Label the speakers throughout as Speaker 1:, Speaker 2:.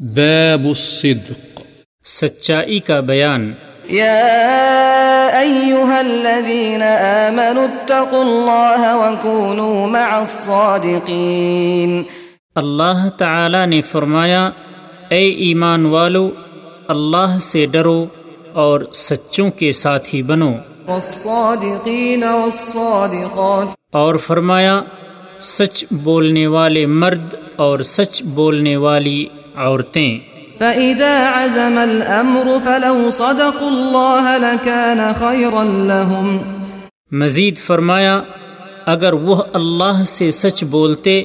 Speaker 1: باب الصدق.
Speaker 2: سچائی کا بیان۔
Speaker 3: يا أيها الذين آمنوا اتقوا الله وكونوا مع الصادقين
Speaker 2: اللہ تعالی نے فرمایا اے ایمان والو اللہ سے ڈرو اور سچوں کے ساتھی بنو۔
Speaker 3: والصادقين والصادقات۔
Speaker 2: اور فرمایا سچ بولنے والے مرد اور سچ بولنے والی عورتیں۔
Speaker 3: فإذا عزم الأمر فلو صدقوا الله لكان خيرا لهم۔
Speaker 2: مزید فرمایا اگر وہ اللہ سے سچ بولتے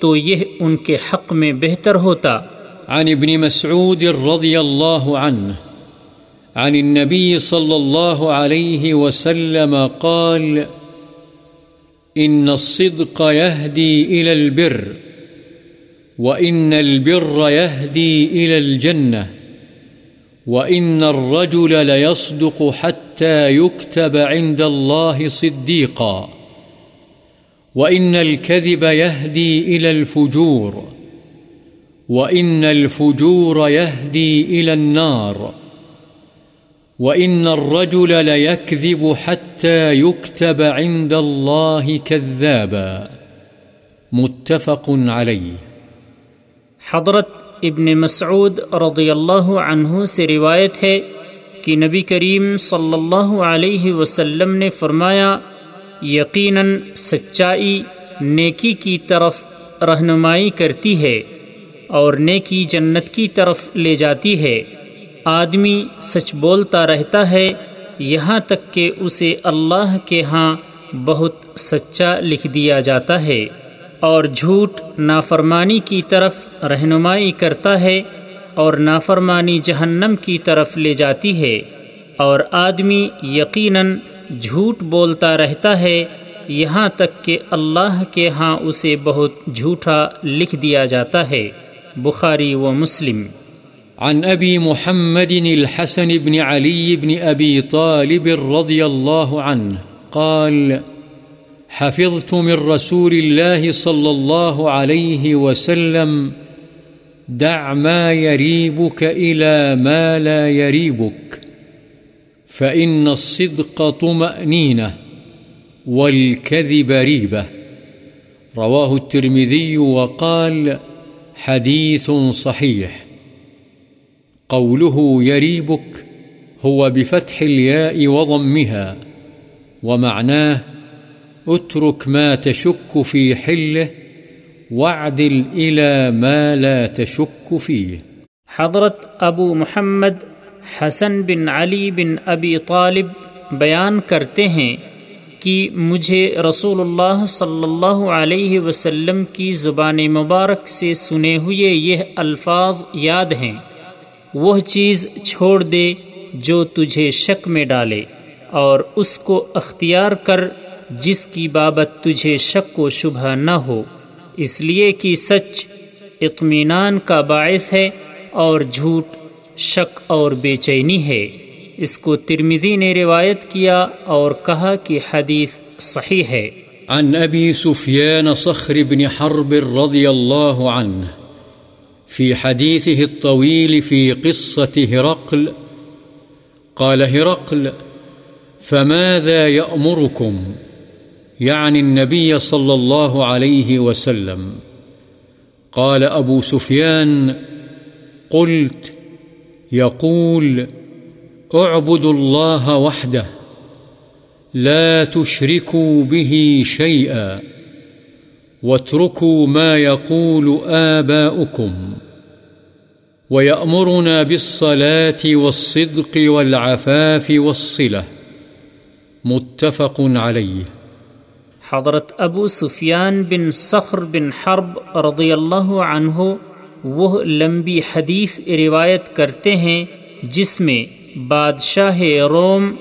Speaker 2: تو یہ ان کے حق میں بہتر ہوتا۔
Speaker 1: عن ابن مسعود رضي الله عنه عن النبي صلى الله عليه وسلم قال إن الصدق يهدي إلى البر وإن البر يهدي إلى الجنة وإن الرجل ليصدق حتى يكتب عند الله صديقا وإن الكذب يهدي إلى الفجور وإن الفجور يهدي إلى النار وإن الرجل ليكذب حتى يكتب عند الله كذابا متفق عليه
Speaker 2: حضرت ابن مسعود رضی اللہ عنہ سے روایت ہے کہ نبی کریم صلی اللہ علیہ وسلم نے فرمایا، یقیناً سچائی نیکی کی طرف رہنمائی کرتی ہے اور نیکی جنت کی طرف لے جاتی ہے۔ آدمی سچ بولتا رہتا ہے، یہاں تک کہ اسے اللہ کے ہاں بہت سچا لکھ دیا جاتا ہے۔ اور جھوٹ نافرمانی کی طرف رہنمائی کرتا ہے اور نافرمانی جہنم کی طرف لے جاتی ہے۔ اور آدمی یقیناً جھوٹ بولتا رہتا ہے، یہاں تک کہ اللہ کے ہاں اسے بہت جھوٹا لکھ دیا جاتا ہے۔ بخاری و مسلم۔
Speaker 1: عن أبي محمد الحسن بن علي بن أبي طالب رضي الله عنه قال، حفظت من رسول الله صلى الله عليه وسلم، دع ما يريبك إلى ما لا يريبك، فإن الصدق طمأنينة والكذب ريبة. رواه الترمذي وقال، حديث صحيح. قوله يريبك هو بفتح الياء وضمها، ومعناه اترك ما تشك في حله، واعدل إلى ما لا تشك فيه.
Speaker 2: حضرت ابو محمد حسن بن علی بن ابی طالب بیان کرتے ہیں کہ مجھے رسول اللہ صلی اللہ علیہ وسلم کی زبان مبارک سے سنے ہوئے یہ الفاظ یاد ہیں۔ وہ چیز چھوڑ دے جو تجھے شک میں ڈالے اور اس کو اختیار کر جس کی بابت تجھے شک و شبہ نہ ہو۔ اس لیے کہ سچ اطمینان کا باعث ہے اور جھوٹ شک اور بے چینی ہے۔ اس کو ترمزی نے روایت کیا اور کہا کہ حدیث صحیح ہے۔
Speaker 1: عن أبي سفيان صخر بن حرب رضي الله عنه في حديثه الطويل في قصة هرقل، قال هرقل، فماذا يأمركم؟ يعني النبي صلى الله عليه وسلم قال أبو سفيان، قلت، يقول، اعبدوا الله وحده، لا تشركوا به شيئا واتركوا ما يقول آباؤكم ويأمرنا بالصلاة والصدق والعفاف والصلة متفق عليه
Speaker 2: حضرت ابو سفیان بن سخر بن حرب رضی اللہ عنہ وہ لمبی حدیث روایت کرتے ہیں جس میں بادشاہ روم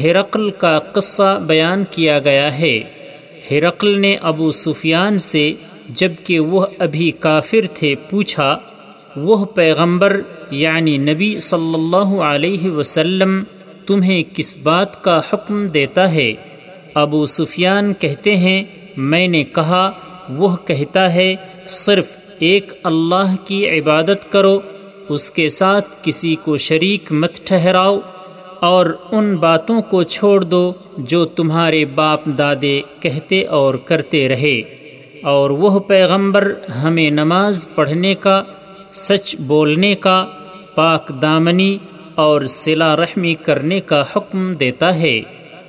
Speaker 2: ہرقل کا قصہ بیان کیا گیا ہے۔ ہرقل نے ابو سفیان سے جبکہ وہ ابھی کافر تھے پوچھا، وہ پیغمبر یعنی نبی صلی اللہ علیہ وسلم تمہیں کس بات کا حکم دیتا ہے؟ ابو سفیان کہتے ہیں، میں نے کہا، وہ کہتا ہے، صرف ایک اللہ کی عبادت کرو، اس کے ساتھ کسی کو شریک مت ٹھہراؤ۔ اور ان باتوں کو چھوڑ دو جو تمہارے باپ دادے کہتے اور کرتے رہے۔ اور وہ پیغمبر ہمیں نماز پڑھنے کا، سچ بولنے کا، پاک دامنی اور صلا رحمی کرنے کا حکم دیتا ہے۔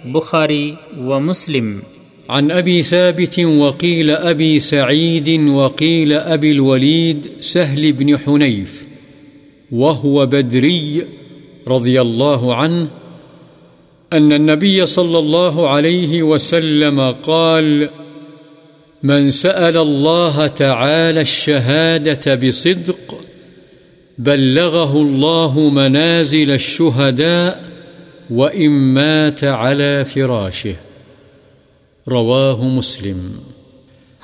Speaker 2: بخاری و مسلم۔
Speaker 1: عن أبي ثابت وقيل أبي سعيد وقيل أبي الوليد سهل بن حنيف وهو بدري رضي الله عنه أن النبي صلى الله عليه وسلم قال، من سأل الله تعالى الشهادة بصدق، بلغه الله منازل الشهداء وإن مات على فراشه رواه مسلم۔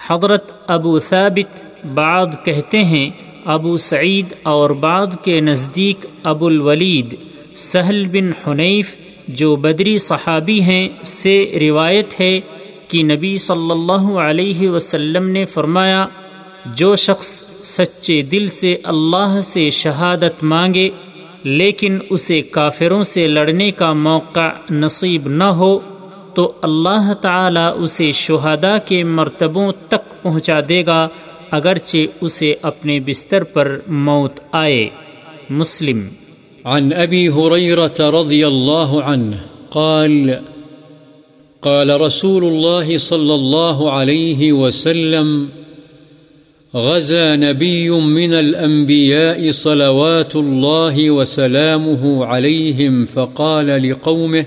Speaker 2: حضرت ابو ثابت بعد کہتے ہیں، ابو سعید اور بعد کے نزدیک ابو الولید سہل بن حنیف، جو بدری صحابی ہیں، سے روایت ہے کہ نبی صلی اللہ علیہ وسلم نے فرمایا، جو شخص سچے دل سے اللہ سے شہادت مانگے، لیکن اسے کافروں سے لڑنے کا موقع نصیب نہ ہو، تو اللہ تعالی اسے شہداء کے مرتبوں تک پہنچا دے گا، اگرچہ اسے اپنے بستر پر موت آئے۔ مسلم
Speaker 1: عن أبي هريرة رضي الله عنه قال قال رسول الله صلى الله عليه وسلم، غزا نبي من الأنبياء صلوات الله وسلامه عليهم فقال لقومه،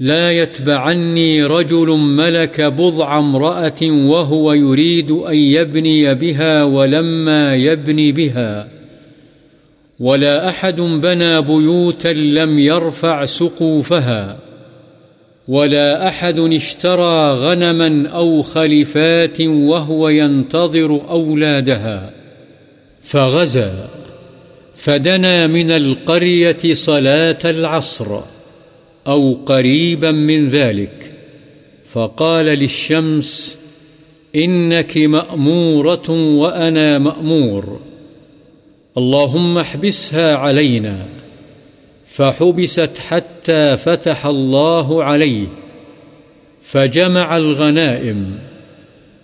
Speaker 1: لا يتبعني رجل ملك بضع امرأة وهو يريد أن يبني بها ولما يبني بها. ولا أحد بنى بيوتا لم يرفع سقوفها ولا أحد اشترى غنما أو خلفات وهو ينتظر أولادها فغزا فدنا من القرية صلاة العصر أو قريبا من ذلك فقال للشمس إنك مأمورة وأنا مأمور اللهم احبسها علينا فحبست حتى فتح الله عليه فجمع الغنائم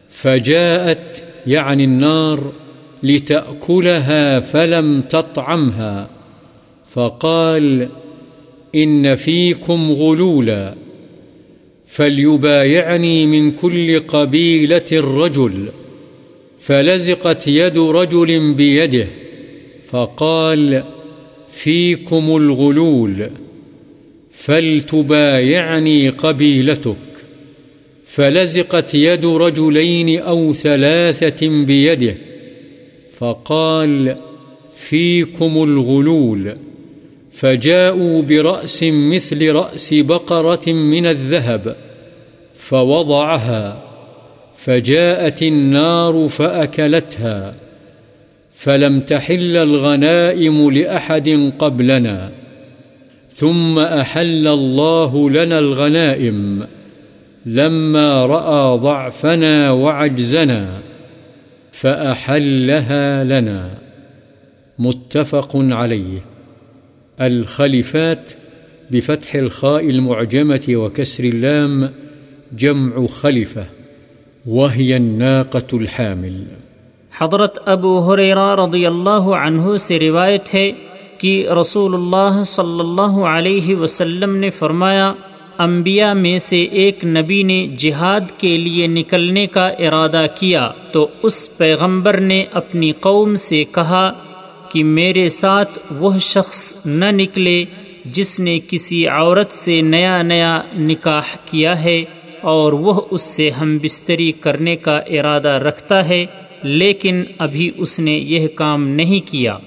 Speaker 1: فجاءت يعني النار لتأكلها فلم تطعمها فقال إن فيكم غلولا فليبايعني من كل قبيلة الرجل فلزقت يد رجل بيده فقال فيكم الغلول فلتبايعني قبيلتك فلزقت يد رجلين أو ثلاثة بيده فقال فيكم الغلول فجاءوا برأس مثل رأس بقرة من الذهب فوضعها فجاءت النار فأكلتها فلم تحل الغنائم لأحد قبلنا ثم أحل الله لنا الغنائم لما رأى ضعفنا وعجزنا فأحلها لنا متفق عليه الخلفات بفتح الخاء المعجمة وكسر اللام جمع خلفة وهي الناقة الحامل
Speaker 2: حضرت ابو حریرا رضی اللہ عنہ سے روایت ہے کہ رسول اللہ صلی اللہ علیہ وسلم نے فرمایا، انبیاء میں سے ایک نبی نے جہاد کے لیے نکلنے کا ارادہ کیا، تو اس پیغمبر نے اپنی قوم سے کہا کہ میرے ساتھ وہ شخص نہ نکلے جس نے کسی عورت سے نیا نیا نکاح کیا ہے اور وہ اس سے ہم بستری کرنے کا ارادہ رکھتا ہے۔ لیکن ابھی اس نے یہ کام نہیں کیا۔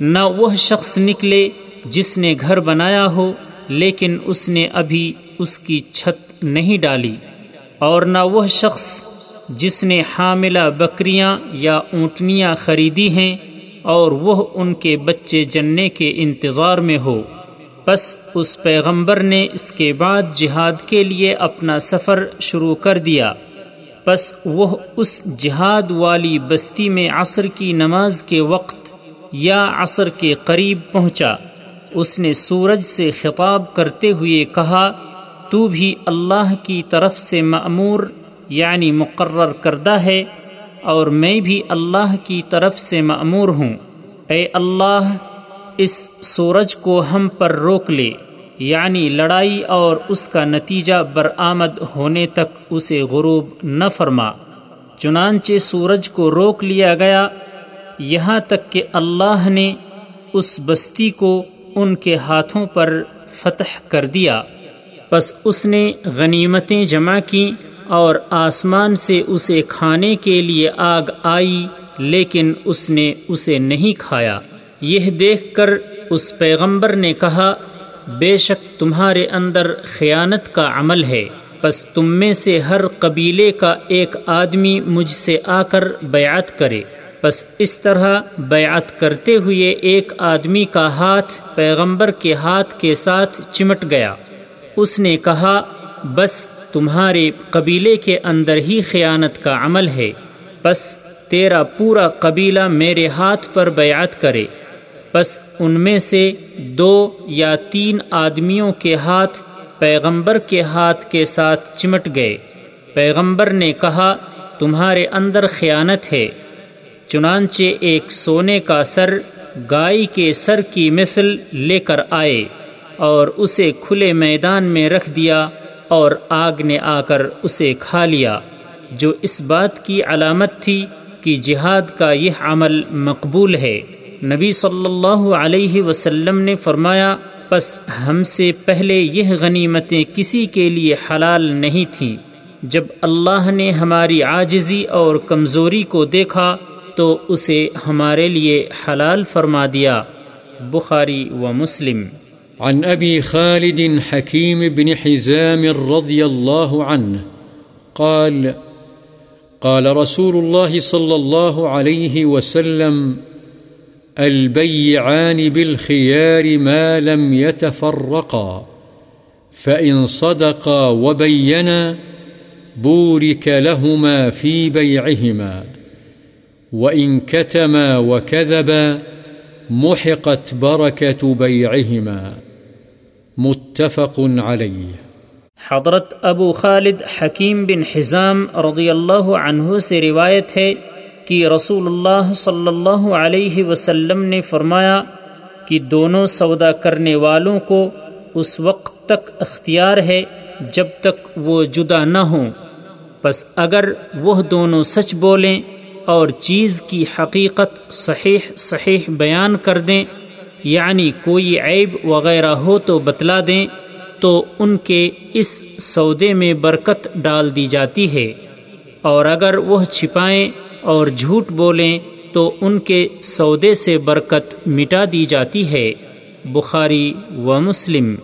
Speaker 2: نہ وہ شخص نکلے جس نے گھر بنایا ہو، لیکن اس نے ابھی اس کی چھت نہیں ڈالی۔ اور نہ وہ شخص جس نے حاملہ بکریاں یا اونٹنیاں خریدی ہیں اور وہ ان کے بچے جننے کے انتظار میں ہو۔ بس اس پیغمبر نے اس کے بعد جہاد کے لیے اپنا سفر شروع کر دیا۔ بس وہ اس جہاد والی بستی میں عصر کی نماز کے وقت یا عصر کے قریب پہنچا۔ اس نے سورج سے خطاب کرتے ہوئے کہا، تو بھی اللہ کی طرف سے معمور یعنی مقرر کردہ ہے، اور میں بھی اللہ کی طرف سے معمور ہوں۔ اے اللہ، اس سورج کو ہم پر روک لے۔ یعنی لڑائی اور اس کا نتیجہ برآمد ہونے تک اسے غروب نہ فرما۔ چنانچہ سورج کو روک لیا گیا۔ یہاں تک کہ اللہ نے اس بستی کو ان کے ہاتھوں پر فتح کر دیا۔ پس اس نے غنیمتیں جمع کی اور آسمان سے اسے کھانے کے لیے آگ آئی، لیکن اس نے اسے نہیں کھایا۔ یہ دیکھ کر اس پیغمبر نے کہا بے شک تمہارے اندر خیانت کا عمل ہے۔ پس تم میں سے ہر قبیلے کا ایک آدمی مجھ سے آ کر بیعت کرے۔ بس اس طرح بیعت کرتے ہوئے ایک آدمی کا ہاتھ پیغمبر کے ہاتھ کے ساتھ چمٹ گیا۔ اس نے کہا، بس تمہارے قبیلے کے اندر ہی خیانت کا عمل ہے۔ بس تیرا پورا قبیلہ میرے ہاتھ پر بیعت کرے۔ بس ان میں سے دو یا تین آدمیوں کے ہاتھ پیغمبر کے ہاتھ کے ساتھ چمٹ گئے۔ پیغمبر نے کہا، تمہارے اندر خیانت ہے۔ چنانچہ ایک سونے کا سر گائے کے سر کی مثل لے کر آئے اور اسے کھلے میدان میں رکھ دیا اور آگ نے آ کر اسے کھا لیا۔ جو اس بات کی علامت تھی کہ جہاد کا یہ عمل مقبول ہے۔ نبی صلی اللہ علیہ وسلم نے فرمایا، پس ہم سے پہلے یہ غنیمتیں کسی کے لیے حلال نہیں تھیں۔ جب اللہ نے ہماری عاجزی اور کمزوری کو دیکھا، تو اسے ہمارے لیے حلال فرما دیا۔ بخاری و مسلم۔
Speaker 1: عن ابی خالد حکیم بن حزام رضی اللہ عنہ قال قال رسول الله صلى الله عليه وسلم البيعان بالخيار ما لم يتفرقا، فإن صدقا وبينا بورك لهما في بيعهما، وإن كتما وكذبا محقت بركة بيعهما. متفق عليه.
Speaker 2: حضرت ابو خالد حکیم بن حزام رضی اللہ عنہ سے روایت ہے کہ رسول اللہ صلی اللہ علیہ وسلم نے فرمایا کہ دونوں سودا کرنے والوں کو اس وقت تک اختیار ہے جب تک وہ جدا نہ ہوں۔ بس اگر وہ دونوں سچ بولیں اور چیز کی حقیقت صحیح صحیح بیان کر دیں یعنی کوئی عیب وغیرہ ہو تو بتلا دیں، تو ان کے اس سودے میں برکت ڈال دی جاتی ہے۔ اور اگر وہ چھپائیں اور جھوٹ بولیں تو ان کے سودے سے برکت مٹا دی جاتی ہے۔ بخاری و مسلم